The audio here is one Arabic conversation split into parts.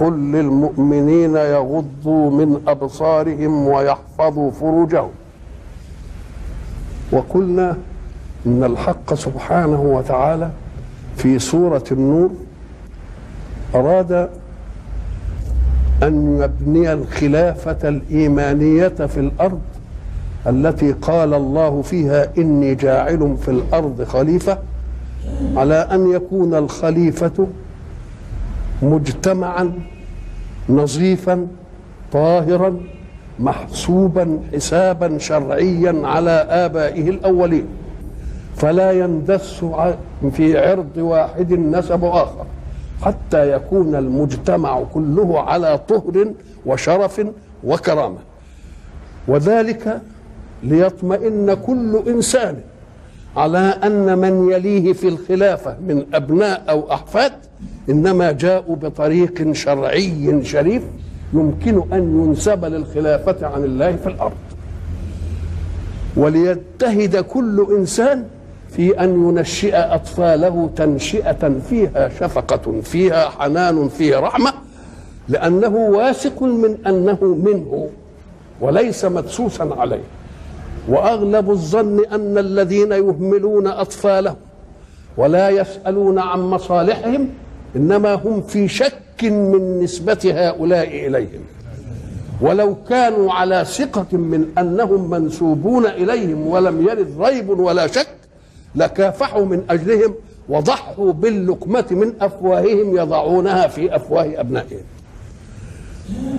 قل للمؤمنين يغضوا من أبصارهم ويحفظوا فروجهم. وقلنا إن الحق سبحانه وتعالى في سورة النور أراد أن يبني الخلافة الإيمانية في الأرض التي قال الله فيها إني جاعل في الأرض خليفة على أن يكون الخليفة مجتمعا نظيفا طاهرا محسوبا حسابا شرعيا على آبائه الأولين. فلا يندس في عرض واحد نسب آخر حتى يكون المجتمع كله على طهر وشرف وكرامة. وذلك ليطمئن كل إنسان على أن من يليه في الخلافة من أبناء أو أحفاد إنما جاءوا بطريق شرعي شريف يمكن أن ينسب للخلافة عن الله في الأرض. وليجتهد كل إنسان في أن ينشئ أطفاله تنشئة فيها شفقة فيها حنان فيها رحمة لأنه واثق من أنه منه وليس مدسوسا عليه. وأغلب الظن أن الذين يهملون أطفالهم ولا يسألون عن مصالحهم إنما هم في شك من نسبة هؤلاء إليهم. ولو كانوا على ثقة من أنهم منسوبون إليهم ولم يرد ريب ولا شك لكافحوا من أجلهم وضحوا باللقمة من أفواههم يضعونها في أفواه أبنائهم.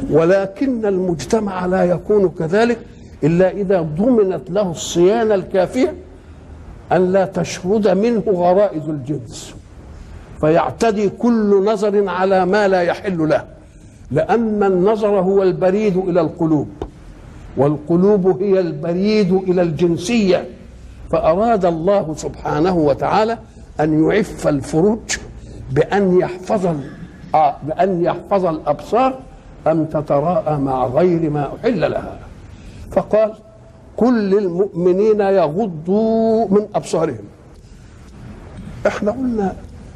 ولكن المجتمع لا يكون كذلك إلا إذا ضمنت له الصيانة الكافية أن لا تشرد منه غرائز الجنس. فيعتدي كل نظر على ما لا يحل له لأن النظر هو البريد إلى القلوب والقلوب هي البريد إلى الجنسية. فأراد الله سبحانه وتعالى أن يعف الفروج بأن يحفظ بأن يحفظ الأبصار أن تتراءى مع غير ما أحل لها. فقال كل للمؤمنين يغضوا من أبصارهم. إحنا قلنا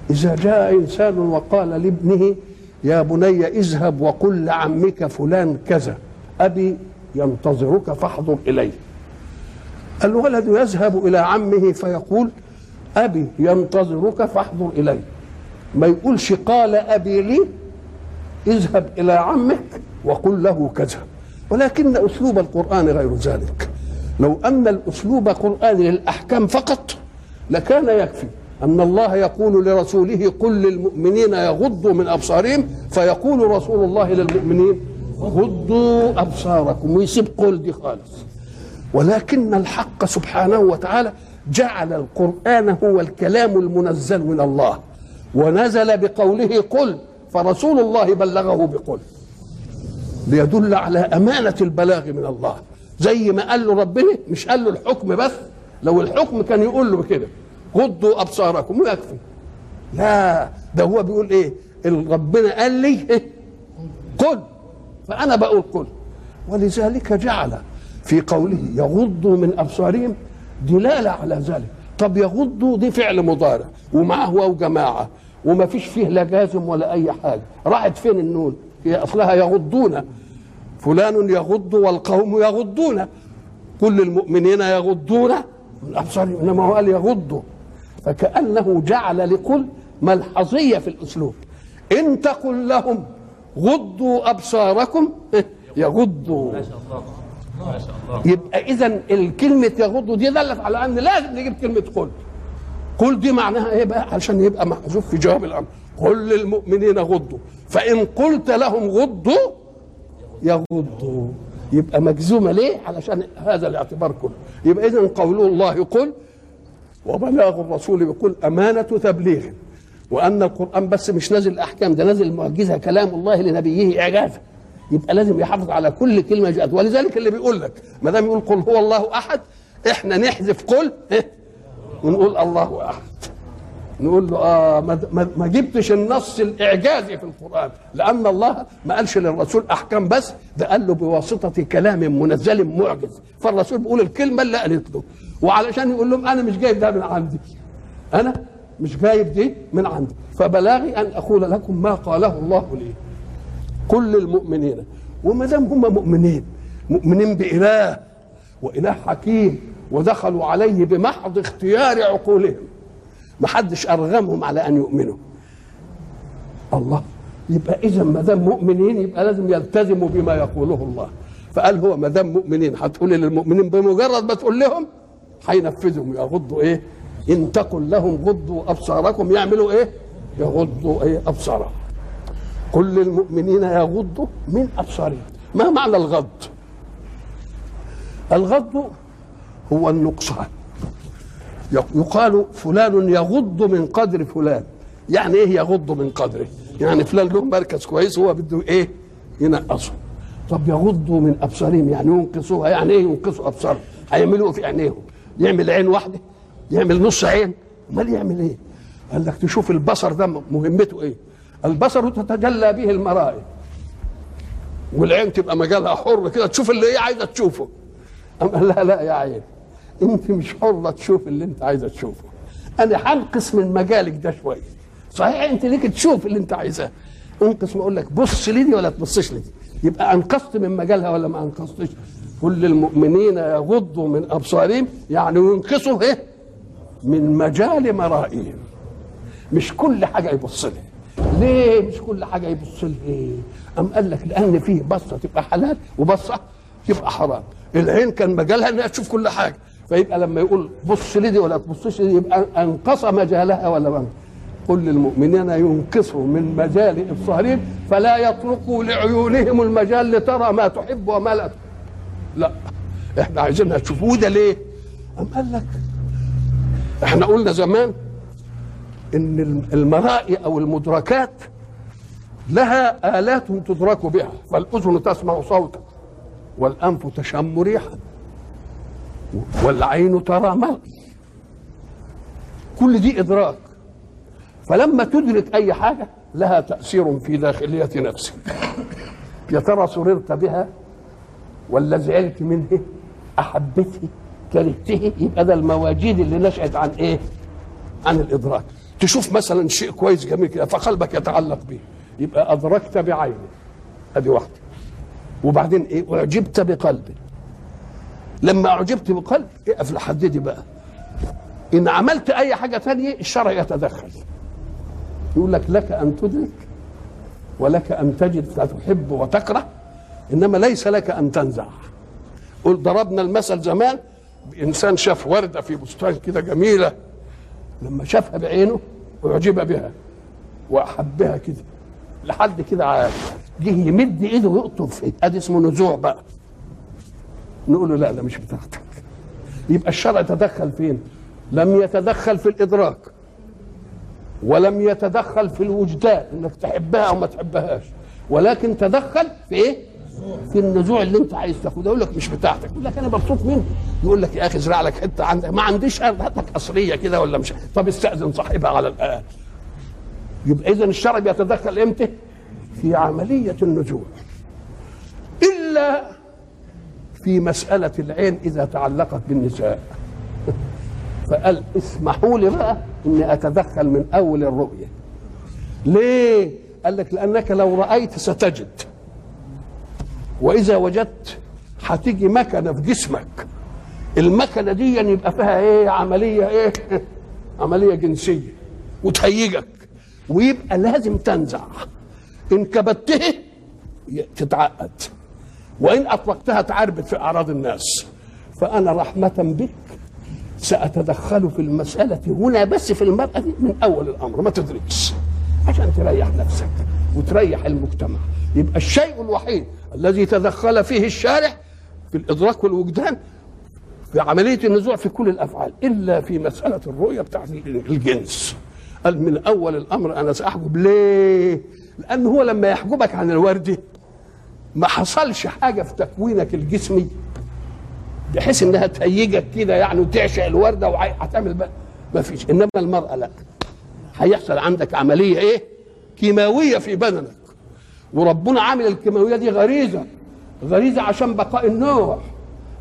إذا جاء إنسان وقال لابنه يا بني اذهب وقل لعمك فلان كذا أبي ينتظرك فاحضر إليه. الولد يذهب إلى عمه فيقول أبي ينتظرك فاحضر إليه. ما يقولش قال أبي لي اذهب إلى عمك وقل له كذا. ولكن أسلوب القرآن غير ذلك. لو أن الأسلوب قراني للأحكام فقط لكان يكفي. أن الله يقول لرسوله قل للمؤمنين يغضوا من أبصارهم فيقول رسول الله للمؤمنين غضوا أبصاركم ويسيب قل دي خالص. ولكن الحق سبحانه وتعالى جعل القرآن هو الكلام المنزل من الله. ونزل بقوله قل فرسول الله بلغه بقل ليدل على أمانة البلاغ من الله. زي ما قال له ربنا مش قال له الحكم بس لو الحكم كان يقول له كده غضوا أبصاركم ويكفي لا ده هو بيقول إيه؟ ربنا قال لي إيه؟ قل. فأنا بقول قل. ولذلك جعل في قوله يغضوا من أبصارهم دلالة على ذلك. طب يغضوا دي فعل مضارع ومعه واو جماعة وما فيش فيه لا جازم ولا أي حاجة. راحت فين النون؟ هي أصلها يغضون. فلان يغض والقوم يغضون. كل المؤمنين يغضون. من ابصارهم انما هو قال يغضوا فكأنه جعل لكل ملحظية في الأسلوب. إن تقل لهم غضوا أبصاركم يغضوا. ما شاء الله. ما شاء الله. يبقى اذا الكلمة يغضوا دي دلت على أن لازم نجيب كلمة قل. قل دي معناها إيه بقى؟ عشان يبقى محذوف في جواب الأمر. قل للمؤمنين غضوا. فإن قلت لهم غضوا يغضوا. يبقى مجزومة ليه؟ علشان هذا الاعتبار كله. يبقى إذا قول الله قل وبلاغ الرسول يقول أمانة تبليغ. وأن القرآن بس مش نازل أحكام ده نازل معجزة كلام الله لنبيه إعجازا يبقى لازم يحافظ على كل كلمة جاءت. ولذلك اللي بيقول لك ما دام يقول قل هو الله أحد إحنا نحذف قل إيه؟ ونقول الله أحد. نقول له آه ما, ما, جبتش النص الإعجازي في القرآن لأن الله ما قالش للرسول أحكام بس ده قال له بواسطة كلام منزل معجز. فالرسول بيقول الكلمة اللي قالت له وعلشان يقول لهم أنا مش جايب ده من عندي. أنا مش جايب دي من عندي. فبلاغي أن أقول لكم ما قاله الله لي. كل المؤمنين. وما دام هم مؤمنين مؤمنين بإله وإله حكيم ودخلوا عليه بمحض اختيار عقولهم. ما حدش أرغمهم على أن يؤمنوا. الله يبقى إذا ما دام مؤمنين يبقى لازم يلتزموا بما يقوله الله. فقال هو ما دام مؤمنين هتقول للمؤمنين بمجرد ما تقول لهم هينفذهم. يغضوا إيه؟ إن تقل لهم غضوا أبصاركم. يعملوا إيه؟ يغضوا إيه؟ أبصارهم. كل المؤمنين يغضوا من أبصارهم. ما معنى الغض؟ الغض هو النقصان. يقال فلان يغض من قدر فلان. يعني إيه يغض من قدره؟ يعني فلان له مركز كويس هو بده إيه؟ ينقصه طب يغضوا من أبصارهم يعني ينقصوها؟ يعني إيه ينقصوا أبصارهم؟ هيعملوا في عينيهم. يعمل عين واحدة؟ يعمل نص عين؟ أمال يعمل إيه؟ قال لك تشوف البصر ده مهمته إيه؟ البصر تتجلى به المرائي. والعين تبقى مجالها حر كده تشوف اللي هي عايزة تشوفه. قال لها لا يا عين. انت مش حره تشوف اللي أنت عايزه تشوفه. أنا هنقص من مجالك ده شوية. صحيح أنت ليك تشوف اللي أنت عايزاه أنقص ما أقول لك بص لي دي ولا تبصش لي دي يبقى انقصت من مجالها ولا ما انقصتش كل المؤمنين يغضوا من أبصارهم. يعني ينقصوا إيه؟ من مجال مرائهم مش كل حاجة يبص لها ليه مش كل حاجة يبص لها أم قال لك لأن فيه بصة تبقى حلال وبصة تبقى حرام. العين كان مجالها انها تشوف كل حاجة. فيبقى لما يقول بص لي دي ولا تبصش لي يبقى أنقص مجالها ولا ما كل المؤمنين ينقصوا من مجال ابصارهم فلا يتركوا لعيونهم المجال لترى ما تحب وما لا لا إحنا عايزينها تشوفوه ده ليه؟ أم قال لك إحنا قلنا زمان إن المرائي أو المدركات لها آلات تدرك بها فالأذن تسمع صوتا والأنف تشم ريحا. والعين ترى مرء كل دي إدراك. فلما تدرك أي حاجة لها تأثير في داخلية نفسك. يا ترى سررت بها ولا زعلت منه؟ أحبته؟ كرهته؟ يبقى ده المواجيد اللي نشأت عن إيه؟ عن الإدراك. تشوف مثلا شيء كويس جميل كده فقلبك يتعلق به. يبقى أدركت بعينه. هذه واحدة. وبعدين إيه؟ أعجبت بقلبه لما أعجبت بقلب اقف لحد دي بقى. إن عملت أي حاجة تانية الشرع يتدخل. يقول لك لك أن تدرك ولك أن تجد فتحب وتكره إنما ليس لك أن تنزع. قل ضربنا المثل زمان بإنسان شاف وردة في بستان كده جميلة لما شافها بعينه أعجب بها وأحبها كده. لحد كده جه يمد إيده ويقطب فيه ادي اسمه نزوع بقى. نقول له لا ده مش بتاعتك. يبقى الشرع تدخل فين؟ لم يتدخل في الإدراك ولم يتدخل في الوجدان إنك تحبها أو ما تحبهاش ولكن تدخل في إيه؟ في النزوع اللي أنت عايز تاخده. يقول لك مش بتاعتك. يقول لك أنا مبسوط منه. يقول لك يا أخي ازرع لك حتة عندك. ما عنديش أرض لك قصرية كده ولا مش طب استأذن صاحبها على الاقل يبقى اذا الشرع بيتدخل إمتى؟ في عملية النزوع. إلا في مسألة العين إذا تعلقت بالنساء. فقال اسمحوا لي بقى إني أتدخل من أول الرؤية. ليه؟ قال لك لأنك لو رأيت ستجد. وإذا وجدت هتيجي مكنة في جسمك. المكنة دي يبقى فيها إيه؟ عملية إيه؟ عملية جنسية. وتهيجك. ويبقى لازم تنزع. إن كبته تتعقد. وإن أطلقتها تعربت في أعراض الناس فأنا رحمة بك سأتدخل في المسألة هنا بس في المرأة دي من أول الأمر ما تدركش عشان تريح نفسك وتريح المجتمع. يبقى الشيء الوحيد الذي تدخل فيه الشارع في الإدراك والوجدان في عملية النزوع في كل الأفعال إلا في مسألة الرؤية بتاعت الجنس. قال من أول الأمر أنا سأحجب. ليه؟ لأن هو لما يحجبك عن الورده ما حصلش حاجة في تكوينك الجسمي بحيث إنها تهيجك كده يعني وتعشق الوردة وهتعمل بقى. ما فيش. إنما المرأة لا. هيحصل عندك عملية إيه؟ كيماوية في بدنك. وربنا عامل الكيماوية دي غريزة. غريزة عشان بقاء النوع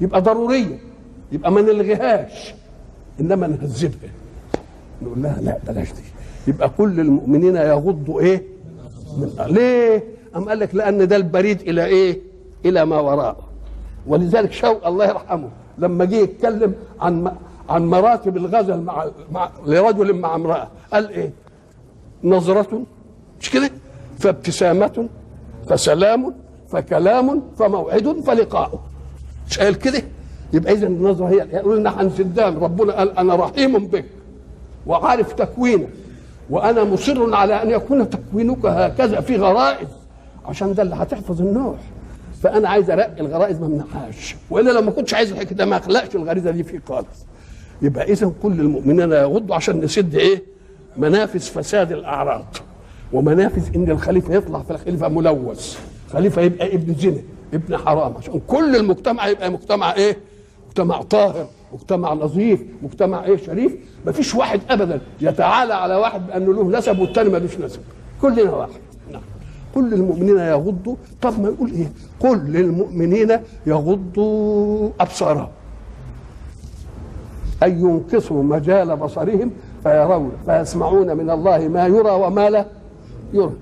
يبقى ضرورية. يبقى ما نلغيهاش. إنما نهذبها نقول لها لا بلاش دي. يبقى كل المؤمنين يغضوا إيه؟ من ليه؟ أم قال لك لأن ده البريد إلى إيه؟ إلى ما وراءه ولذلك شوق الله يرحمه لما جه يتكلم عن عن مراتب الغزل مع, مع لرجل مع امرأة قال إيه؟ نظرة مش كده؟ فابتسامة فسلام فكلام فموعد فلقاء مش قال كده؟ يبقى إذا النظرة هي يقول لنا هنسدان ربنا قال أنا رحيم بك وعارف تكوينك وأنا مصر على أن يكون تكوينك هكذا في غرائز عشان ده اللي هتحفظ النوع فأنا عايز أرقي الغرائز ما امنعهاش والا لو ما كنتش عايز الحكاية ده ما أخلقش الغريزة دي فيه خالص. يبقى اذا كل المؤمنين يغضوا عشان نسد إيه؟ منافذ فساد الأعراض. ومنافذ إن الخليفة يطلع في الخليفة ملوث. خليفة يبقى ابن زنا ابن حرام. عشان كل المجتمع يبقى مجتمع إيه؟ مجتمع طاهر مجتمع نظيف مجتمع إيه؟ شريف. ما فيش واحد ابدا يتعالى على واحد بأنه له نسب والتاني ملوش نسب. كلنا واحد. كل المؤمنين يغضوا. طب ما يقول إيه؟ قل للمؤمنين يغضوا أبصارهم. اي ينقصوا مجال بصرهم فيرون فيسمعون من الله ما يرى وما لا يرى.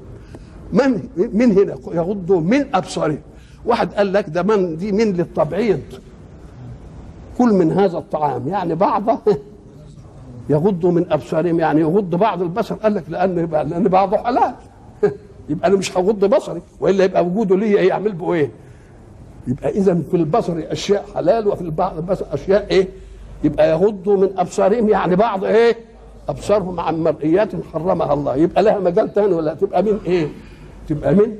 من من هنا يغضوا من أبصارهم؟ واحد قال لك ده من دي من للتبعيض. كل من هذا الطعام. يعني بعضه يغضوا من أبصارهم يعني يغض بعض البصر. قال لك لأن لأن بعضه حلال. يبقى أنا مش هغض بصري وإلا يبقى وجوده ليا إيه؟ يعمل به إيه؟ يبقى إذا في البصر أشياء حلال وفي البعض البصر أشياء إيه؟ يبقى يغضوا من أبصارهم يعني بعض إيه؟ أبصارهم عن مرئيات حرمها الله. يبقى لها مجال ثاني ولا تبقى من إيه؟ تبقى من؟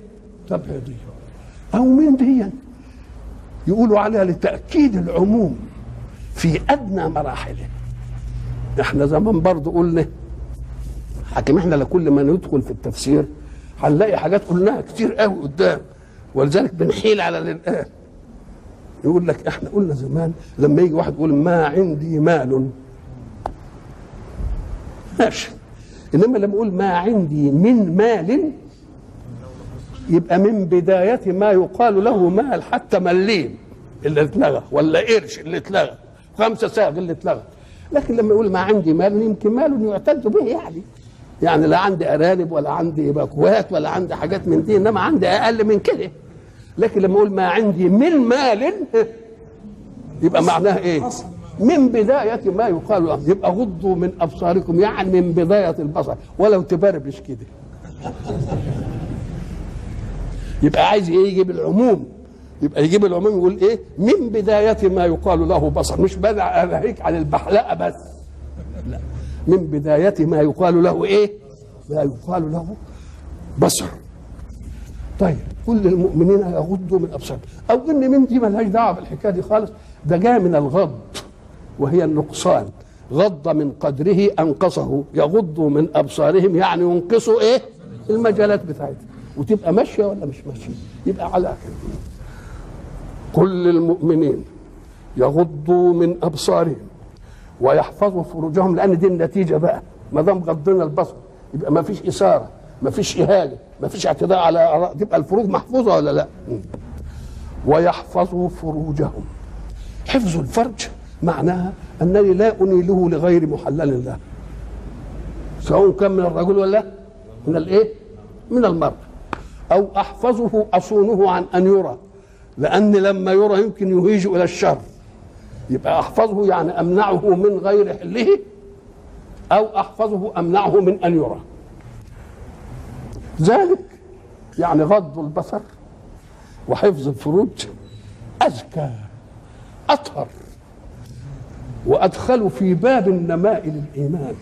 تبعيضيه أو من دي؟ يقولوا عليها لتأكيد العموم في أدنى مراحله إحنا زمان برضو قلنا حكم إحنا لكل ما ندخل في التفسير هنلاقي حاجات قلناها كتير قوي قدام. ولذلك بنحيل على الان يقول لك إحنا قلنا زمان لما يجي واحد يقول ما عندي مال. ماشي. انما لما يقول ما عندي من مال يبقى من بداية ما يقال له مال حتى مليم. اللي اتلغى ولا قرش اللي اتلغى. خمسة ساغ اللي اتلغى. لكن لما يقول ما عندي مال يمكن مال يعتد به يعني. يعني لا عندي أرانب ولا عندي باكوات ولا عندي حاجات من دي إنما عندي أقل من كده. لكن لما أقول ما عندي من مال يبقى معناها إيه؟ من بداية ما يقال لهم يبقى غضوا من أبصاركم يعني من بداية البصر. ولو تبربش كده. يبقى عايز إيه؟ يجيب العموم. يبقى يجيب العموم يقول إيه؟ من بداية ما يقال له بصر. مش بدع اناهيك عن البحلقة بس. لا. من بداية ما يقال له إيه؟ ما يقال له بصر. طيب كل المؤمنين يغضوا من ابصارهم أو إن من دي ملهاش دعوة بالحكاية دي خالص. ده جاء من الغض وهي النقصان. غض من قدره أنقصه. يغض من أبصارهم يعني ينقصوا إيه؟ المجالات بتاعتهم وتبقى ماشية ولا مش ماشية؟ يبقى على كده كل المؤمنين يغضوا من أبصارهم. ويحفظوا فروجهم لأن دي النتيجة بقى. ما دام غضنا البصر يبقى ما فيش إثارة ما فيش إهانة ما فيش اعتداء على تبقى الفروج محفوظة ولا لا؟ ويحفظوا فروجهم. حفظ الفرج معناها أنني لا أنيله لغير محلل له. سواء كان من الرجل ولا من الإيه؟ من المرأة أو أحفظه أصونه عن أن يرى. لأن لما يرى يمكن يهيج إلى الشر. يبقى أحفظه يعني أمنعه من غير حله أو أحفظه أمنعه من أن يرى. ذلك يعني غض البصر وحفظ الفروج أزكى أطهر وأدخل في باب النماء للإيمان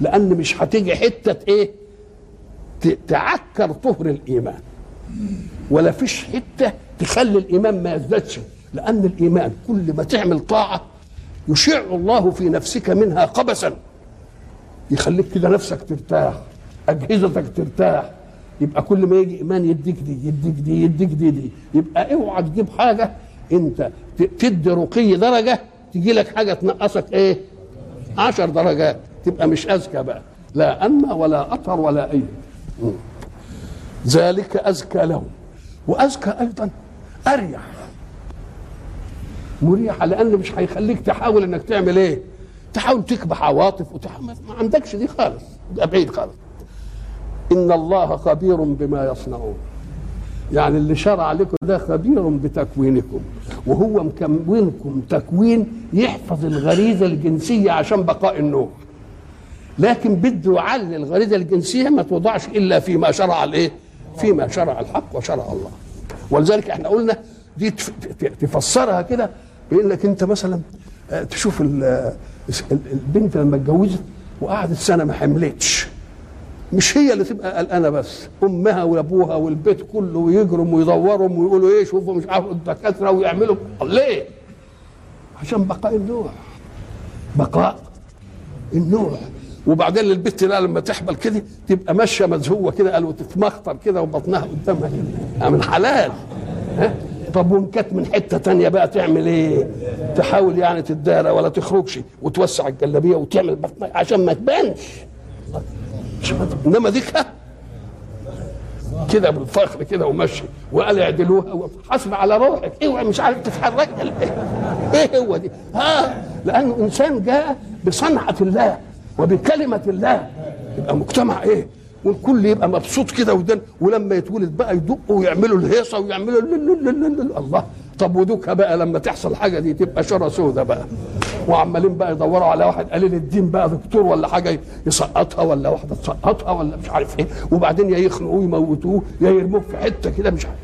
لأن مش هتيجي حتة إيه؟ تعكر طهر الإيمان. ولا فيش حتة تخلي الإيمان ما يزدادش. لأن الإيمان كل ما تعمل طاعة يشع الله في نفسك منها قبسا. يخليك كده نفسك ترتاح أجهزتك ترتاح. يبقى كل ما يجي إيمان يديك دي يديك دي يديك دي دي. يبقى اوعى تجيب حاجة انت ت- تدي رقي درجة تجي لك حاجة تنقصك إيه؟ عشر درجات. تبقى مش اذكى بقى. لا انمى ولا أطهر ولا مم. ذلك أزكى لهم. وأزكى أيضا أريح. مريحة لأن مش هيخليك تحاول إنك تعمل إيه؟ تحاول تكبح عواطف وتحاول ما عندكش دي خالص يبقى بعيد خالص. إن الله خبير بما يصنعون. يعني اللي شرع لكم ده خبير بتكوينكم وهو مكونكم تكوين يحفظ الغريزة الجنسية عشان بقاء النوع لكن بده يعلي الغريزة الجنسية ما توضعش إلا فيما شرع الإيه؟ فيما شرع الحق وشرع الله. ولذلك إحنا قلنا دي تفسرها كده بانك انت مثلا آه، تشوف آه، ال- البنت لما اتجوزت وقعدت سنة ما حملتش. مش هي اللي تبقى قلقانة بس أمها وابوها والبيت كله ويجرم ويدورهم ويقولوا إيه شوفوا مش عارف الدكاترة ويعملوا. ليه؟ عشان بقاء النوع. بقاء النوع. وبعدين البت لا لما تحمل كده تبقى ماشية مزهوه كده قالوا تتمخطر كده وبطنها قدامها كده. من حلال. ها؟ طب وان من حتة تانية بقى تعمل إيه؟ تحاول يعني تتدارى ولا تخرجش وتوسع الجلابية وتعمل بطنها عشان ما تبانش. إنما ديك كده بالفخر كده ومشي وقال يعدلوها وحسب على روحك اوعى مش عارف تتحرك إيه هو دي؟ ها لأنه إنسان جاء بصنعة الله وبكلمة الله يبقى مجتمع إيه؟ والكل يبقى مبسوط كده ودن ولما يتولد بقى يدقوا ويعملوا الهيصة ويعملوا ال- ال- ال- ال- ال- الله. طب ودوكها بقى لما تحصل حاجة دي تبقى شره سودة بقى. وعمالين بقى يدوروا على واحد قليل الدين بقى دكتور ولا حاجة يسقطها ولا واحدة تسقطها ولا مش عارف إيه. وبعدين يا يخنقوه يموتوه يا يرموه في حتة كده مش عارف.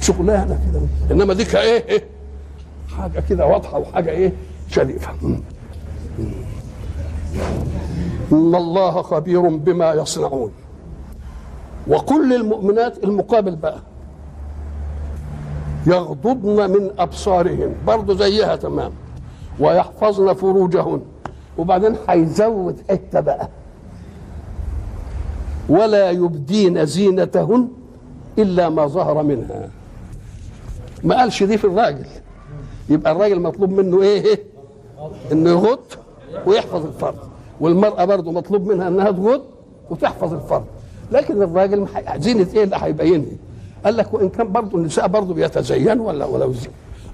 شغلانة كده. إنما ديك إيه إيه؟ حاجة كده واضحة وحاجة إيه شريفة. إن الله خبير بما يصنعون. وكل المؤمنات المقابل بقى يغضضن من ابصارهن برضه زيها تمام. ويحفظن فروجهن. وبعدين هيزود حتة بقى. ولا يبدين زينتهن إلا ما ظهر منها. ما قالش دي في الراجل. يبقى الراجل مطلوب منه إيه؟ إنه يغض ويحفظ الفرد والمرأة برضه مطلوب منها إنها تغض وتحفظ الفرد لكن الراجل زينه إيه اللي هيبينها قال لك وإن كان برضه النساء برضه بيتزينوا ولا ولو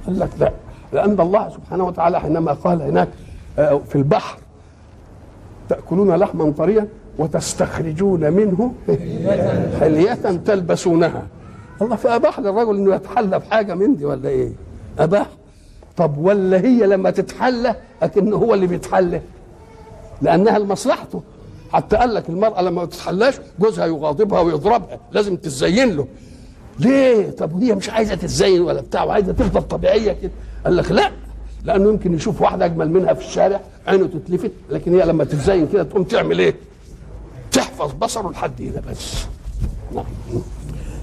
قال لك لا. لأن الله سبحانه وتعالى حينما قال هناك آه، في البحر تأكلون لحما طريا وتستخرجون منه حلية تلبسونها. الله فأباح للرجل إنه يتحلى بحاجة من دي ولا إيه؟ أباح. طب ولا هي لما تتحلى لكن هو اللي بيتحلى؟ لأنها لمصلحته. حتى قال لك المرأة لما ما تتحلاش جوزها يغاضبها ويضربها لازم تتزين له ليه؟ طب وهي مش عايزة تتزين ولا بتاع وعايزة تفضل طبيعية كده قال لك لا لأنه يمكن يشوف واحدة أجمل منها في الشارع عينه تتلفت لكن هي لما تتزين كده تقوم تعمل إيه؟ تحفظ بصره لحد هنا بس نعم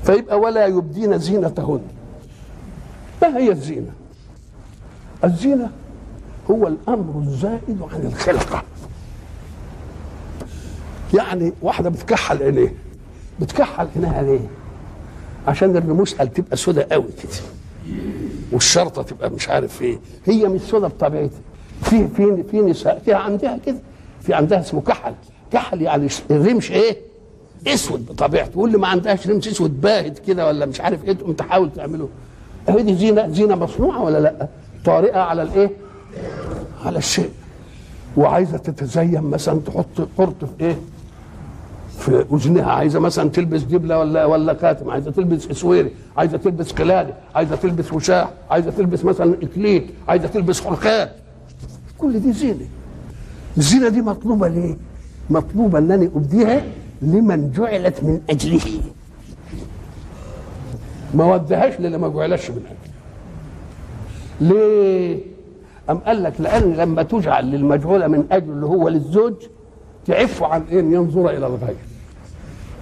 فيبقى ولا يبدين زينتهن ما هي الزينة؟ الزينة هو الأمر الزائد عن الخلقة يعني واحدة بتكحل عينيه بتكحل عينيها ليه؟ عشان الرموش قال تبقى سودة قوي كده والشرطة تبقى مش عارف إيه هي مش سودة بطبيعتها في في في نساء فيها عندها كده في عندها اسمه كحل كحل يعني الرمش إيه؟ اسود بطبيعته واللي ما عندهاش رمش اسود باهت كده ولا مش عارف إيه تقوم تحاول تعمله اهي دي زينة زينة مصنوعة ولا لأ؟ طارئة على الايه؟ على الشيء وعايزة تتزين مثلا تحط قرط في إيه؟ في أذنها. عايزة مثلا تلبس دبله ولا ولا خاتم عايزة تلبس إسويري. عايزة تلبس قلاده عايزة تلبس وشاح. عايزة تلبس مثلا اكليل عايزة تلبس خلخات كل دي زينة. الزينة دي مطلوبة ليه؟ مطلوبة إنني أبديها لمن جعلت من أجله. ما ودهاش للي ما جعلش من أجله. ليه؟ أم قال لك لأن لما تجعل للمجهولة من أجل اللي هو للزوج تعف عن إن ينظر إلى الغير.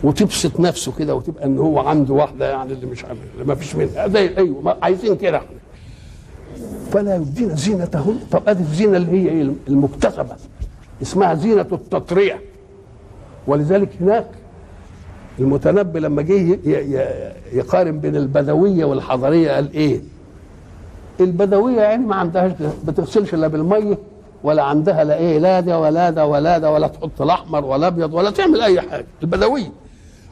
وتبسط نفسه كده وتبقى إن هو عنده واحدة يعني اللي مش عامل اللي ما فيش منها. زي أيوه عايزين كده. إحنا فلا يبدين زينتهن. طب أدي الزينة اللي هي إيه؟ المكتسبة. اسمها زينة التطريه ولذلك هناك المتنبي لما جه يقارن بين البدوية والحضرية قال إيه؟ البدوية يعني ما عندهاش بتغسلش لا بالمية ولا عندها لا إيه؟ لا ده ولا ده ولا ده ولا تحط الأحمر ولا ابيض ولا تعمل أي حاجة. البدوية.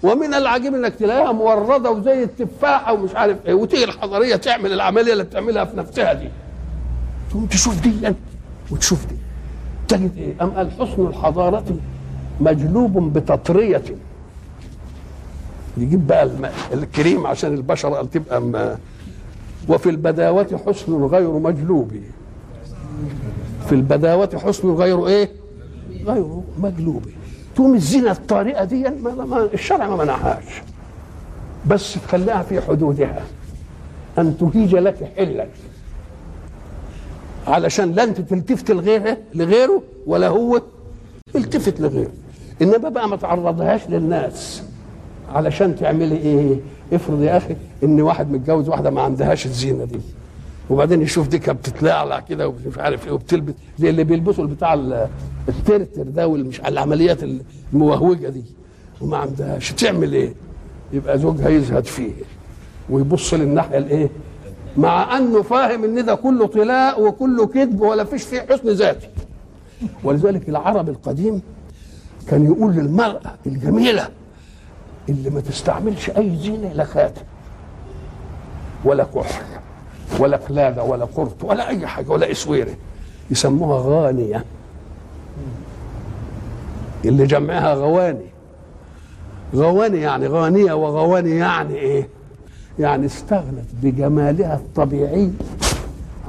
ومن العجيب إنك تلاقيها موردة وزي التفاحة ومش عارف إيه وتيجي الحضريه تعمل العملية اللي بتعملها في نفسها دي. تقوم تشوف دي وتشوف دي. تجد إيه؟ أم قال حسن الحضارة مجلوب بتطرية. يجيب بقى الم- الكريم عشان البشره تبقى م- وفي البداوة حسن غير مجلوب. في البداوة حسن غير إيه؟ غير مجلوب. تقوم الزينة الطارئة دي ما ما الشرع ما منعهاش. بس تخليها في حدودها. أن تهيج لك حلا. علشان لا انت تلتفت لغيره لغيره ولا هو يلتفت لغيره. إنما بقى ما تعرضهاش للناس. علشان تعملي إيه؟ افرض يا أخي إن واحد متجوز واحدة ما عندهاش الزينة دي. وبعدين يشوف دي كانت بتتلعلع كده ومش عارف إيه وبتلبس زي اللي بيلبسوا بتاع ال- الترتر ده والمش العمليات الموهوجة دي وما عندهاش تعمل إيه؟ يبقى زوجها يزهد فيه ويبص للناحية الايه؟ مع انه فاهم ان ده كله طلاء وكله كذب ولا فيش فيه حسن ذاتي ولذلك العرب القديم كان يقول للمرأة الجميلة اللي ما تستعملش أي زينة لا خاتم ولا كحل ولا قلادة ولا قرط ولا أي حاجة ولا إسويرة. يسموها غانية اللي جمعها غواني. غواني يعني غانية وغواني يعني إيه؟ يعني استغنت بجمالها الطبيعي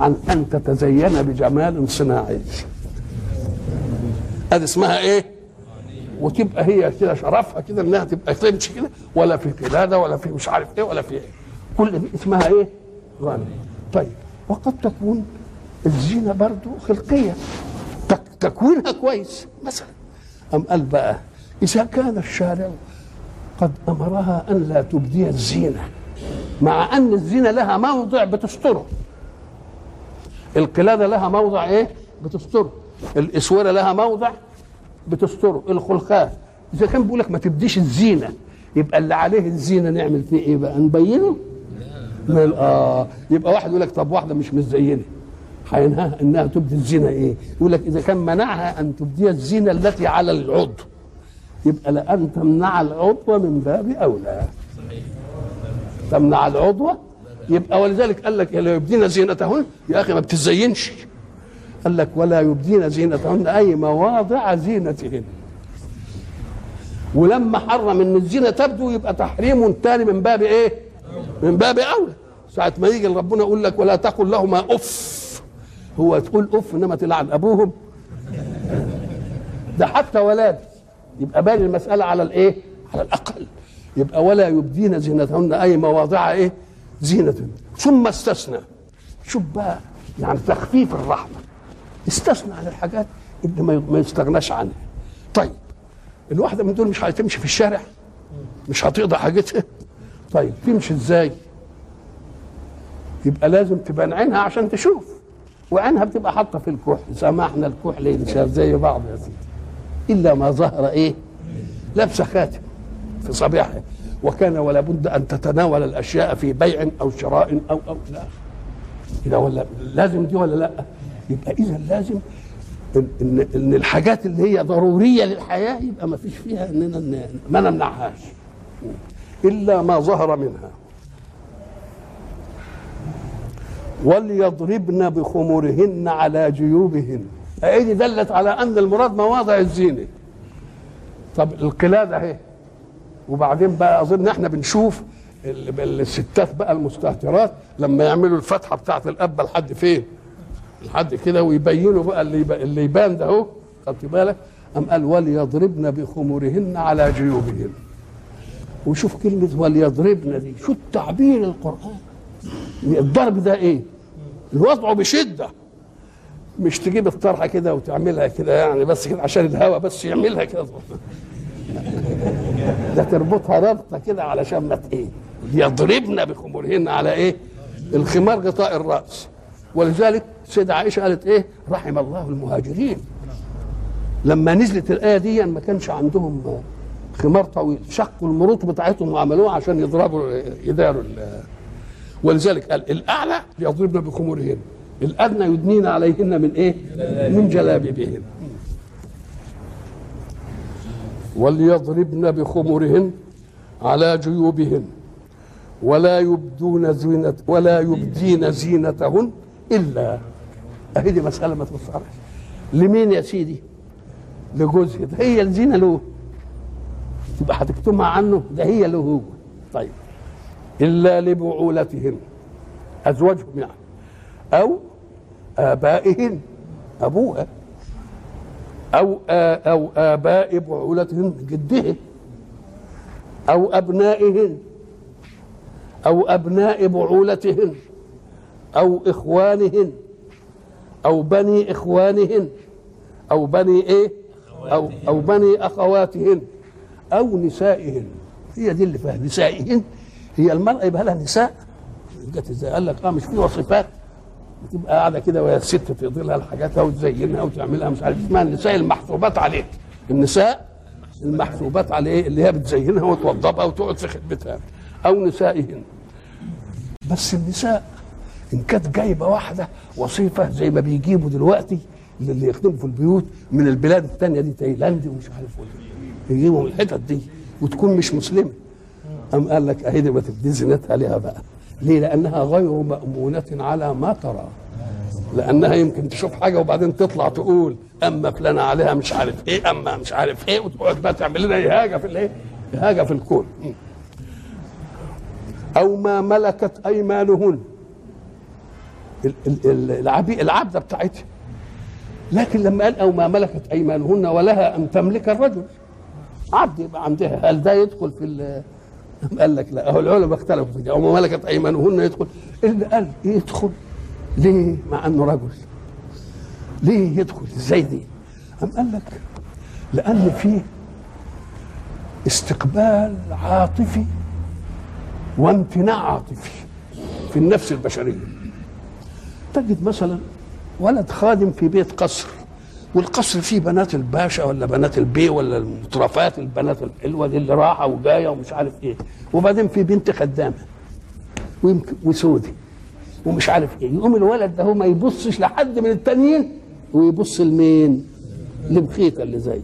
عن أن تتزين بجمال صناعي. ادي اسمها إيه؟ وتبقى هي كده شرفها كده إنها تبقى تمشي كده ولا في قلادة ولا في مش عارف إيه ولا في إيه. كل دي اسمها إيه؟ غنى طيب وقد تكون الزينه برضو خلقية. تك تكوينها كويس مثلا. أم قال بقى إذا كان الشارع قد أمرها أن لا تبدي الزينة مع أن الزينة لها موضع بتستره. القلادة لها موضع إيه؟ بتستره. الإسورة لها موضع بتستره. الخلخال إذا كان بيقول لك ما تبديش الزينة يبقى اللي عليه الزينة نعمل فيه إيه بقى؟ نبينه؟ آه يبقى واحد يقول لك طب واحدة مش متزينه هينهاها إنها تبدي الزينه إيه؟ يقول لك إذا كان منعها أن تبدي الزينه التي على العضو. يبقى لأن تمنع العضو من باب أولى. تمنع العضو؟ يبقى ولذلك قال لك لا يبدين زينتهن يا أخي ما بتزينش قال لك ولا يبدين زينتهن أي مواضع زينتهن. ولما حرم إن الزينه تبدو يبقى تحريم تاني من باب إيه؟ من باب اولى ساعة ما يجي ربنا يقول لك ولا تقل لهما أف. هو تقول أف إنما تلعن أبوهم. ده حتى ولاد. يبقى باين المسألة على الإيه؟ على الأقل. يبقى ولا يبدين زينتهن أي مواضع إيه؟ زينة. ثم استثنى. شوف بقى يعني تخفيف الرحمة. استثنى عن الحاجات اللي ما يستغناش عنها. طيب الواحدة من دول مش هتمشي في الشارع؟ مش هتقضي حاجتها؟ طيب تمشي إزاي؟ يبقى لازم تبان عينها عشان تشوف وعينها بتبقى حاطة في الكحل. سمحنا الكحل ينشاف زي بعض يا سيدي. إلا ما ظهر إيه؟ لابسه خاتم في صبيحها وكان ولا بد أن تتناول الأشياء في بيع أو شراء أو أو لا. كده ولا لازم دي ولا لا؟ يبقى إذا لازم ان ان الحاجات اللي هي ضرورية للحياة يبقى ما فيش فيها إننا ما نمنعهاش. إلا ما ظهر منها. وليضربن بخمرهن على جيوبهن. ايدي دلت على أن المراد مواضع الزينة. طب القلاده اهي وبعدين بقى أظن إحنا بنشوف ال- الستات بقى المستهترات لما يعملوا الفتحة بتاعت القبه لحد فين؟ لحد كده ويبينوا بقى اللي اللي يبان ده أهو. خدت بالك؟ أم قال وليضربن بخمرهن على جيوبهن. وشوف كلمه وليضربن دي شو التعبير القرآن؟ الضرب ده إيه؟ الوضع بشدة. مش تجيب الطرحة كده وتعملها كده يعني بس كده عشان الهواء بس يعملها كده. ده تربطها ربطة كده علشان ما إيه؟ يضربن بخمورهن على إيه؟ الخمار غطاء الرأس. ولذلك سيدة عائشة قالت إيه؟ رحم الله المهاجرين. لما نزلت الآية دي ما كانش عندهم خمار طويل. شقوا المروط بتاعتهم وعملوها عشان يضربوا يداروا ولذلك قال الأعلى يضربن بخمورهن. الأدنى يدنين عليهن من إيه؟ من جلابيبهن. وليضربن بخمرهن على جيوبهن. ولا يبدون زينة ولا يبدين زينتهن إلا أهي دي مسألة ما تبصرش لمين يا سيدي؟ لجوزها هي الزينة له. تبقى هتكتمها عنه؟ ده هي له هو. طيب. إلا لبعولتهن أزواجهم يعني. أو آبائهن أبوها أو أو آباء بعولتهن جده. أو أبنائهن أو أبناء بعولتهن أو إخوانهن أو بني إخوانهن أو بني إيه؟ أو أو بني أخواتهن أو نسائهن. هي دي اللي فيها. نسائهن هي المرأة يبقى لها نساء. جت إزاي؟ قال لك آه مش في وصفات. بتبقى قاعدة كده وهي الست تقضي لها الحاجات وتزينها وتعملها مش عارف اسمها النساء المحسوبات عليك. النساء المحسوبات عليه اللي هي بتزينها وتوضبها وتقعد في خدمتها. أو نسائهن. بس النساء إن كانت جايبة واحدة وصيفة زي ما بيجيبوا دلوقتي اللي يخدموا في البيوت من البلاد الثانية دي تايلاند ومش عارف إيه يجيبوا من الحتت دي وتكون مش مسلمة. أم قال لك أهي دي ما تدي لها بقى. ليه؟ لأنها غير مأمونة على ما ترى. لأنها يمكن تشوف حاجة وبعدين تطلع تقول أما فلانة عليها مش عارف إيه أما مش عارف إيه وتقعد بقى تعمل لنا إهاجة في الإيه؟ إهاجة في الكون. أو ما ملكت أيمانهن. العبدة بتاعتها. لكن لما قال أو ما ملكت أيمانهن ولها أن تملك الرجل. عبد يبقى عندها هل ده يدخل في ال- قال لك لا. هو العلماء اختلفوا في دي أو ملكت أيمانهن يدخل. اللي قال يدخل ليه مع أنه رجل؟ ليه يدخل إزاي دي؟ أم قال لك لأن فيه استقبال عاطفي وامتناع عاطفي في النفس البشرية. تجد مثلا ولد خادم في بيت قصر. والقصر فيه بنات الباشا ولا بنات البي ولا المترفات البنات الحلوة دي اللي راحة وجاية ومش عارف إيه. وبعدين في بنت خدامة ويمكن وسودي ومش عارف إيه. يقوم الولد ده هو ما يبصش لحد من التانيين ويبص لمين؟ لمخيطة اللي زيه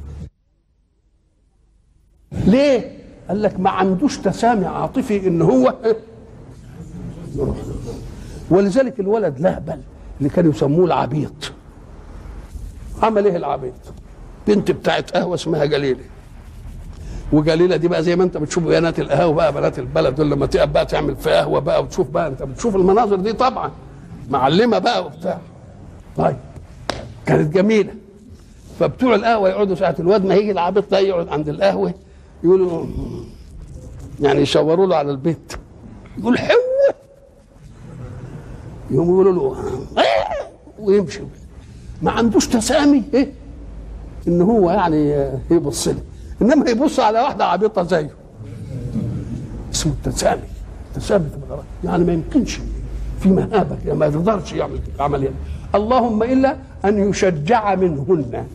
ليه؟ قال لك ما عندوش تسامي عاطفي إن هو ولذلك الولد لهبل اللي كانوا يسموه العبيط. عمل إيه العبيط بنت بتاعت قهوة اسمها جليله وجليلة دي بقى زي ما انت بتشوف بنات القهوه بقى بنات البلد دول لما تقف بقى تعمل في قهوة بقى وتشوف بقى انت بتشوف المناظر دي طبعا. معلمة بقى وبتاع. طيب كانت جميلة. فبتوع القهوة يقعدوا ساعة الواد ما يجي العبيط ده يقعد عند القهوة يقولوا يعني يشاوروا له على البيت. يقول حوة. يقوموا يقولوا له "آه", ويمشي ما عندوش تسامي إيه؟ إن هو يعني يبص لي. إنما يبص على واحدة عبيطة زيه. اسمه التسامي. التسامي يعني ما يمكنش في مهابة يعني ما يقدرش يعمل عملية. اللهم إلا أن يشجع منهن.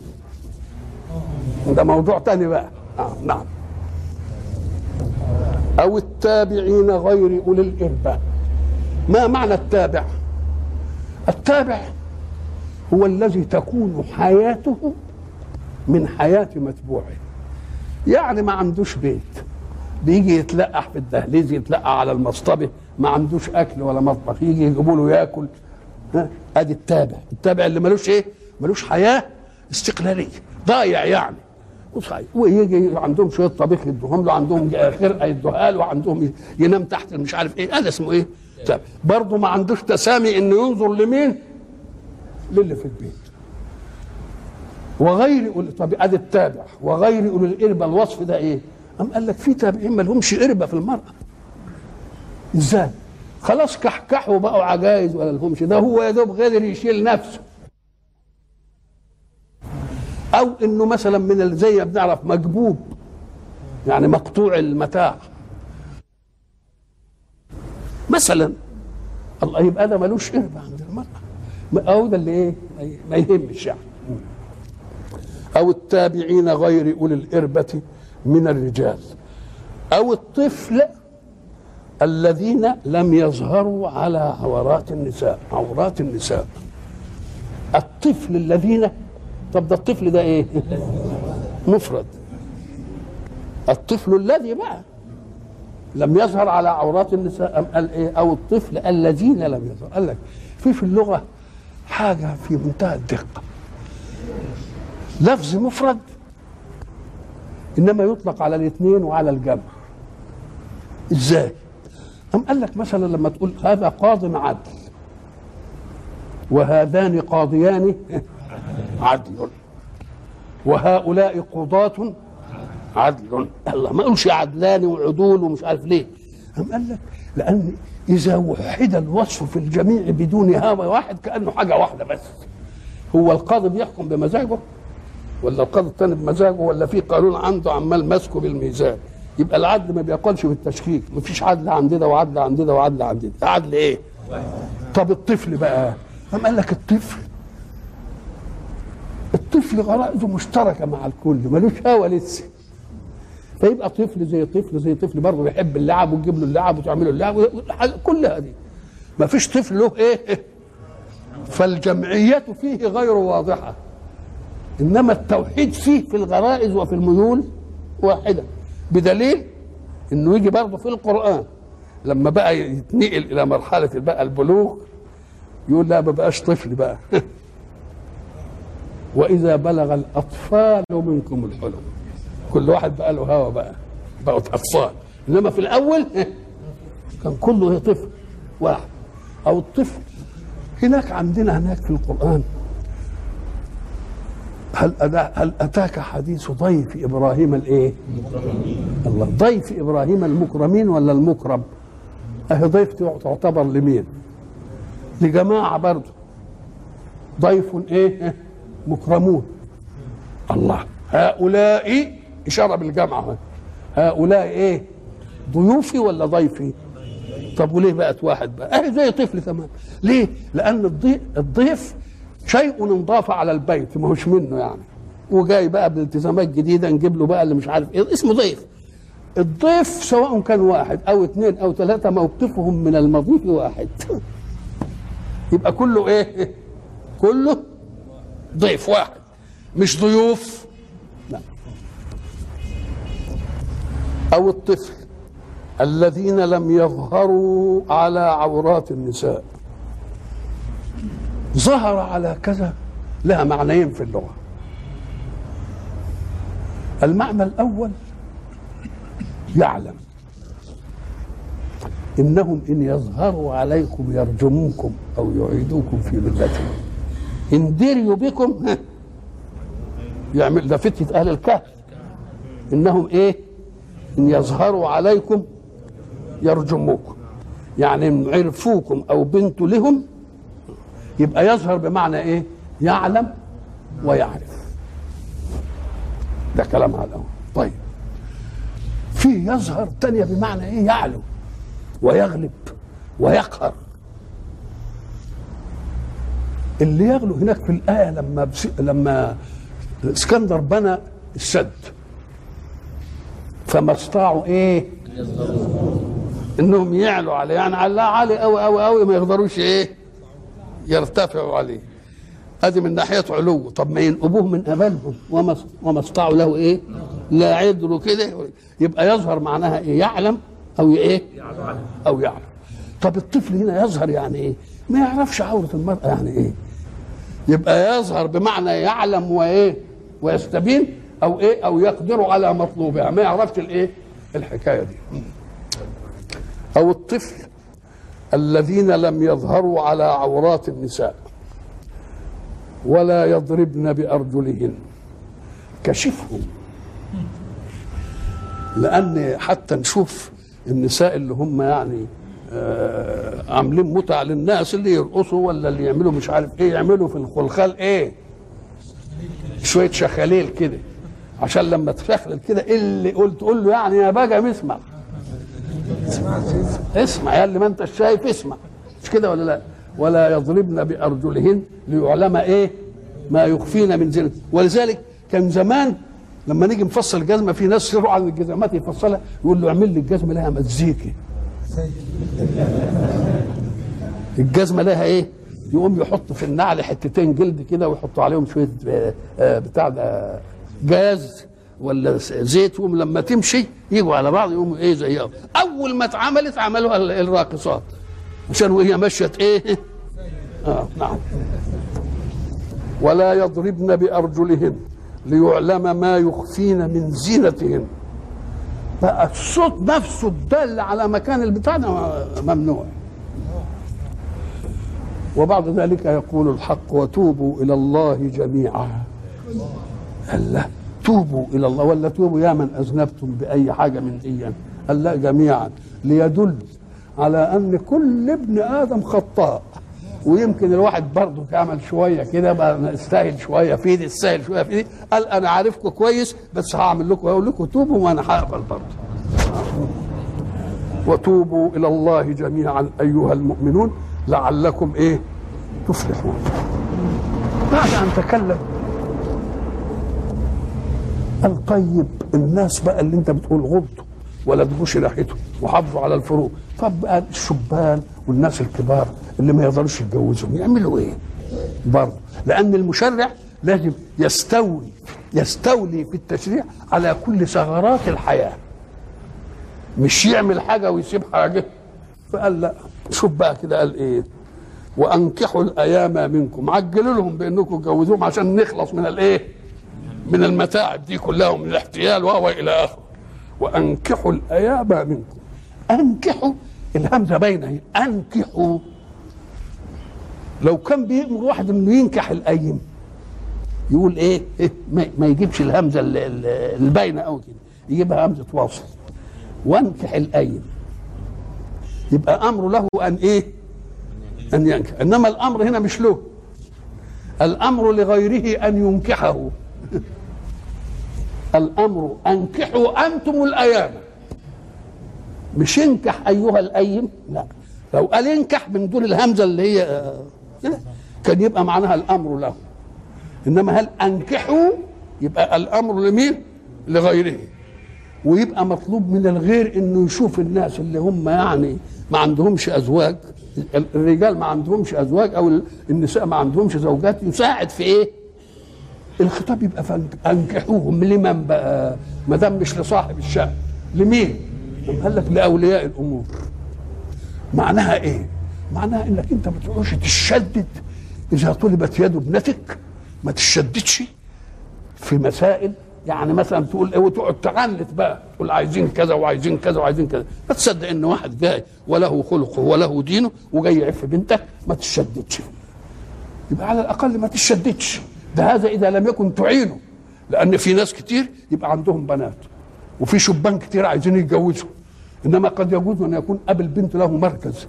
ده موضوع تاني بقى. آه نعم. أو التابعين غير أولي الاربه ما معنى التابع؟ التابع هو الذي تكون حياته من حياة متبوعه. يعني ما عندوش بيت. بيجي يتلقح في الدهليز يتلقى على المصطبة ما عندوش أكل ولا مطبخ. يجي يجيبوا له ياكل. ها؟ أدي التابع. التابع اللي ملوش إيه؟ ملوش حياة استقلالية. ضايع يعني. وصحيح. ويجي عندهم شوية طبيخ يدوهم له عندهم خرقة يدوها له عندهم ينام تحت مش عارف إيه. هذا اسمه إيه؟ برضه ما عندوش تسامي إنه ينظر لمين؟ للي في البيت. وغير أولي طب أدي التابع. وغير اولي الاربه الوصف ده إيه؟ أم قال لك في تابعين ما لهمش اربه في المرأة. إزاي؟ خلاص كحكحوا بقوا عجايز ولا لهمش. ده هو يا دوب قادر يشيل نفسه. أو إنه مثلا من زي ما بنعرف مجبوب يعني مقطوع المتاع. مثلا الله يبقى ده ملوش قربة. أو ده اللي إيه؟ ما- يهمش يعني. أو التابعين غير أولي الإربة من الرجال. أو الطفل الذين لم يظهروا على عورات النساء عورات النساء. الطفل الذين طب ده الطفل ده إيه؟ مفرد. الطفل الذي بقى لم يظهر على عورات النساء أم قال إيه؟ أو الطفل الذين لم يظهر. قال لك في في اللغة حاجة في منتهى الدقة. لفظ مفرد. إنما يطلق على الاثنين وعلى الجمع. إزاي؟ أم قال لك مثلا لما تقول هذا قاض عدل. وهذان قاضيان عدل. وهؤلاء قضاة عدل. الله ما قالش عدلان وعدول ومش عارف ليه. أم قال لك لأن إذا وحد الوصف في الجميع بدون هوى واحد كأنه حاجة واحدة بس. هو القاضي بيحكم بمزاجه ولا القاضي الثاني بمزاجه ولا في قانون عنده عمال ماسكه بالميزان؟ يبقى العدل ما بيقولش بالتشكيك. مفيش عدل عند ده وعدل عند ده وعدل عند ده عدل إيه؟ طب الطفل بقى قام قال لك الطفل؟ الطفل غرائزه مشتركة مع الكل ملوش هوى لسه. فيبقى طفل زي طفل زي طفل برضه بيحب اللعب وتجيب له اللعب وتعمل له اللعب كل هذه. ما فيش طفل له إيه؟ فالجمعية فيه غير واضحة. إنما التوحيد فيه في الغرائز وفي الميول واحدة. بدليل إنه يجي برضه في القرآن. لما بقى يتنقل إلى مرحلة بقى البلوغ يقول لا ما بقاش طفل بقى. وإذا بلغ الأطفال منكم الحلم. كل واحد بقى له هوى بقى بقوا أطفال إنما في الأول كان كله طفل واحد أو الطفل هناك عندنا هناك في القرآن هل هل أتاك حديث ضيف إبراهيم الإيه؟ الله ضيف إبراهيم المكرمين ولا المكرم؟ أهي ضيف تعتبر لمين؟ لجماعة برضه ضيف إيه؟ مكرمون الله هؤلاء إشارة بالجمعة هؤلاء إيه؟ ضيوفي ولا ضيفي؟ طب وليه بقت واحد بقى؟ اهي زي طفل تمام ليه؟ لأن الضيف, شيء انضاف على البيت ما هوش منه يعني وجاي بقى بالتزامات جديدة نجيب له بقى اللي مش عارف إيه اسمه ضيف الضيف سواء كان واحد أو اثنين أو ثلاثة موقفهم من المضيف واحد يبقى كله إيه؟ كله ضيف واحد مش ضيوف أو الطفل الذين لم يظهروا على عورات النساء. ظهر على كذا لها معنيين في اللغة. المعنى الأول يعلم. إنهم إن يظهروا عليكم يرجموكم أو يعيدوكم في ملتهم. إن دريوا بكم يعمل ده فتنة أهل الكهف. إنهم إيه؟ إن يظهروا عليكم يرجموكم. يعني إن عرفوكم أو بنتوا لهم يبقى يظهر بمعنى إيه؟ يعلم ويعرف. ده كلام على طيب. في يظهر تانية بمعنى إيه؟ يعلو ويغلب ويقهر. اللي يغلو هناك في الآية لما. لما إسكندر بنى السد. فما استطاعوا إيه؟ إنهم يعلوا عليه. يعني علاه عالي قوي قوي قوي ما يقدروش إيه؟ يرتفعوا عليه. هذه من ناحية علو طب ما ينقبوه من امالهم وما وما استطاعوا له إيه؟ لا عدلوا كده يبقى يظهر معناها إيه؟ يعلم أو إيه؟ أو يعلم. طب الطفل هنا يظهر يعني إيه؟ ما يعرفش عورة المرأة يعني إيه؟ يبقى يظهر بمعنى يعلم وإيه؟ ويستبين. أو إيه؟ أو يقدر على مطلوبها. ما يعرفش الإيه؟ الحكاية دي. أو الطفل الذين لم يظهروا على عورات النساء ولا يضربن بأرجلهن. كشفهم. لأن حتى نشوف النساء اللي هم يعني آه عاملين متع للناس اللي يرقصوا ولا اللي يعملوا مش عارف إيه يعملوا في الخلخال إيه؟ شوية شخاليل كده. عشان لما تشخلل كده اللي قلت تقول له يعني يا بقى اسمع اسمع يا اللي ما انت شايف اسمع. مش كده ولا لا؟ ولا يضربن بأرجلهن ليعلم إيه؟ ما يخفين من زينة ولذلك كان زمان لما نيجي نفصل الجزمة في ناس يروح على الجزمات يفصلها يقول له اعمل لي الجزمة لها مزيكا الجزمة لها إيه؟ يقوم يحط في النعل حتتين جلد كده ويحطوا عليهم شوية آه، آه، بتاع جاز ولا زيت يقوم لما تمشي يجوا على بعض يقوموا إيه زيهم أول ما اتعملت عملوها ال- الراقصات. عشان وهي مشيت إيه؟ آه نعم. ولا يضربن بارجلهن ليعلم ما يخفين من زينتهن بقى الصوت نفسه الدال على مكان البتاع ممنوع. وبعد ذلك يقول الحق وتوبوا إلى الله جميعا. قال لا توبوا إلى الله ولا توبوا يا من أذنبتم بأي حاجة من دي. قال لا جميعا. ليدل على أن كل ابن آدم خطاء. ويمكن الواحد برضه يعمل شوية كده بقى استاهل شوية في دي استاهل شوية في دي. قال أنا عارفكم كويس بس هعمل لكم أقول لكم توبوا وأنا هقبل برضه. وتوبوا إلى الله جميعا أيها المؤمنون. لعلكم إيه؟ تفلحون. بعد أن تكلم قال طيب الناس بقى اللي انت بتقول غضوا ولا تبوش ريحتهم وحافظوا على الفروق. طب الشبان والناس الكبار اللي ما يقدروش يتجوزوا يعملوا إيه؟ برضه. لأن المشرع لازم يستولي يستولي في التشريع على كل ثغرات الحياة. مش يعمل حاجة ويسيب حاجة. فقال لا شوف بقى كده قال إيه؟ وأنكحوا الأيام منكم. عجلوا لهم بأنكم تجوزوهم عشان نخلص من الإيه؟ من المتاعب دي كلها ومن الاحتيال وهو إلى آخره. وأنكحوا الأيام منكم. أنكحوا الهمزة باينه أنكحوا. لو كان بيأمر واحد إنه ينكح الأيم يقول إيه, إيه ما, يجيبش الهمزة ال- ال- الباينة قوي كده. يجيبها همزة واصل. وانكح الأيم. يبقى أمره له أن إيه؟ أن ينكح. إنما الأمر هنا مش له. الأمر لغيره أن ينكحه. الأمر أنكحوا أنتم الأيام. مش انكح أيها الأيم لا. لو قال انكح من دون الهمزة اللي هي آه، كان يبقى معناها الأمر له. إنما هل أنكحوا يبقى الأمر لمين؟ لغيره. ويبقى مطلوب من الغير إنه يشوف الناس اللي هم يعني ما عندهمش أزواج. الرجال ما عندهمش أزواج أو النساء ما عندهمش زوجات يساعد في إيه؟ الخطاب يبقى فانك- انكحوهم لمن بقى ما دام مش لصاحب الشأن؟ لمين؟ قال لك لأولياء الأمور. معناها إيه؟ معناها إنك أنت ما تقعدش تشدد. إذا طلبت يد ابنتك ما تشددش في مسائل. يعني مثلا تقول إيه وتقعد تعنت بقى. تقول عايزين كذا وعايزين كذا وعايزين كذا. ما تصدق إن واحد جاي وله خلقه وله دينه وجاي يعف بنتك ما تشددش. يبقى على الأقل ما تشددش. ده هذا إذا لم يكن تعينه لأن في ناس كتير يبقى عندهم بنات وفي شبان كتير عايزين يتجوزوا. إنما قد يجوز أن يكون أب البنت له مركز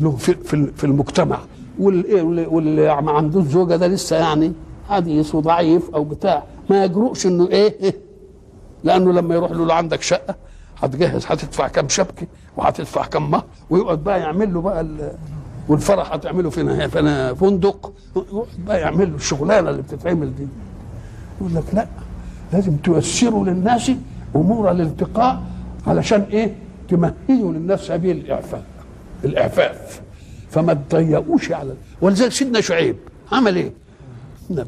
له في في المجتمع. واللي واللي- ما عندوش زوجة ده لسه يعني حديث وضعيف أو بتاع. ما يجرؤش إنه إيه, إيه. لأنه لما يروح له عندك شقة هتجهز هتدفع كام شبكة وهتدفع كام مهر ويقعد بقى يعمل له بقى والفرح هتعمله فين؟ فين؟ فندق؟ بقى يعمل له الشغلانة اللي بتتعمل دي. يقول لك لا لازم تيسروا للناس امور الالتقاء علشان إيه؟ تمهدوا للناس سبيل الاعفاء الإعفاف. فما تضيقوش على ولذلك سيدنا شعيب عمل إيه؟ نعم.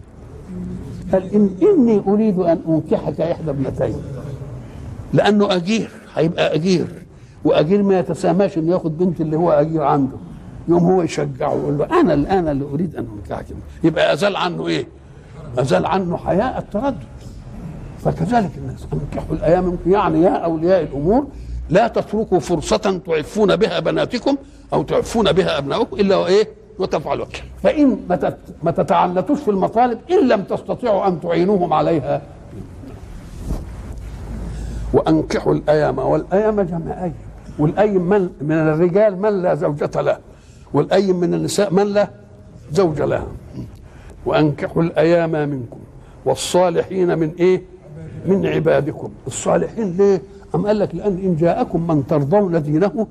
قال إن إني أريد أن أنكحك إحدى ابنتين. لأنه أجير هيبقى أجير. وأجير ما يتساماش إنه ياخد بنت اللي هو أجير عنده. يوم هو يشجعه ويقول له أنا الآن اللي أريد أن أنكحك يبقى أزال عنه إيه؟ أزال عنه حياء التردد. فكذلك الناس أنكحوا الأيام منكم يعني يا أولياء الأمور لا تتركوا فرصة تعفون بها بناتكم أو تعفون بها أبنائكم إلا وإيه؟ وتفعلوا. فإن ما تت- ما تتعنتوش في المطالب إن لم تستطيعوا أن تعينوهم عليها. وأنكحوا الأيام والأيام جمع أيم والأيم من من الرجال من لا زوجة له. والأيم من النساء من لا زوج لها وأنكحوا الأيام منكم والصالحين من إيه؟ من عبادكم. الصالحين ليه؟ أم قال لك لأن إن جاءكم من ترضون دينه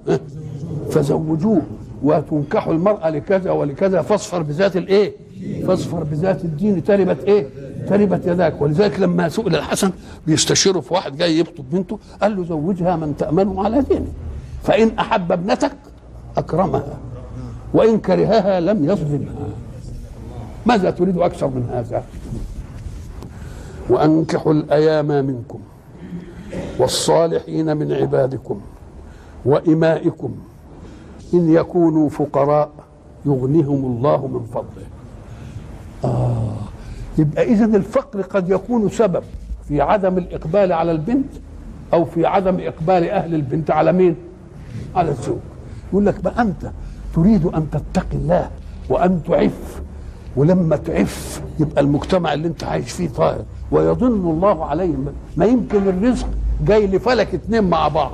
فزوجوه وتنكحوا المرأة لكذا ولكذا. فاصفر بذات الإيه؟ فاصفر بذات الدين. تربت إيه؟ تربت يداك. ولذلك لما سئل الحسن بيستشيره في واحد جاي يخطب بنته قال له زوجها من تأمنه على دينه فإن أحب ابنتك أكرمها. وإن كرهها لم يظلمها. ماذا تريد أكثر من هذا؟ وأنكحوا الأيام منكم والصالحين من عبادكم وإمائكم. إن يكونوا فقراء يغنيهم الله من فضله. آه يبقى إذا الفقر قد يكون سبب في عدم الإقبال على البنت أو في عدم إقبال أهل البنت على مين؟ على الزوج. يقول لك بقى أنت تريد أن تتقي الله وأن تعف ولما تعف يبقى المجتمع اللي أنت عايش فيه طاهر. ويظن الله عليهم ما يمكن الرزق جاي لفلك اتنين مع بعض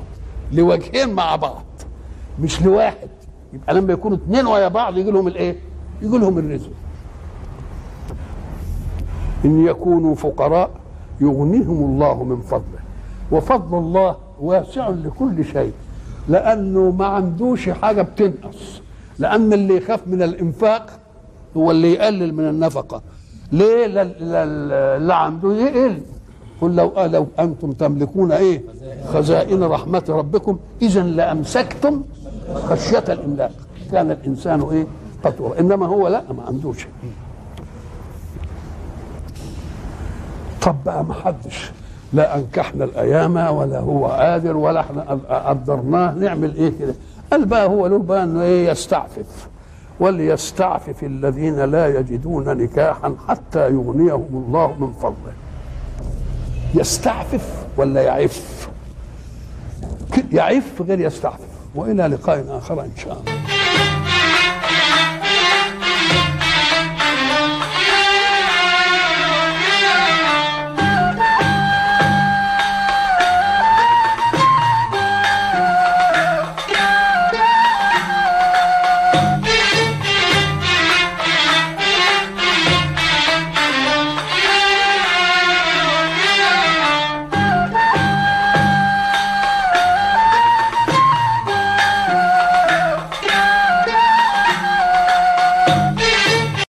لوجهين مع بعض مش لواحد. يبقى لما يكونوا اتنين ويا بعض يجي لهم الإيه؟ يجي لهم الرزق. إن يكونوا فقراء يغنيهم الله من فضله وفضل الله واسع لكل شيء لأنه ما عندوش حاجة بتنقص. لأن اللي يخاف من الإنفاق هو اللي يقلل من النفقة. ليه اللي عنده يقل؟ قل لو لو أنتم تملكون إيه؟ خزائن رحمة ربكم. اذا لأمسكتم خشية الإملاق. كان الإنسان إيه؟ قطورا إنما هو لا ما عندوش. طب بقى ما حدش. لا أنكحنا الأيام ولا هو قادر ولا إحنا قدرناه نعمل إيه كده؟ قال بقى هو له بقى انه إيه يستعفف وليستعفف الذين لا يجدون نكاحا حتى يغنيهم الله من فضله. يستعفف ولا يعف؟ يعف غير يستعفف. وإلى لقاء آخر إن شاء الله.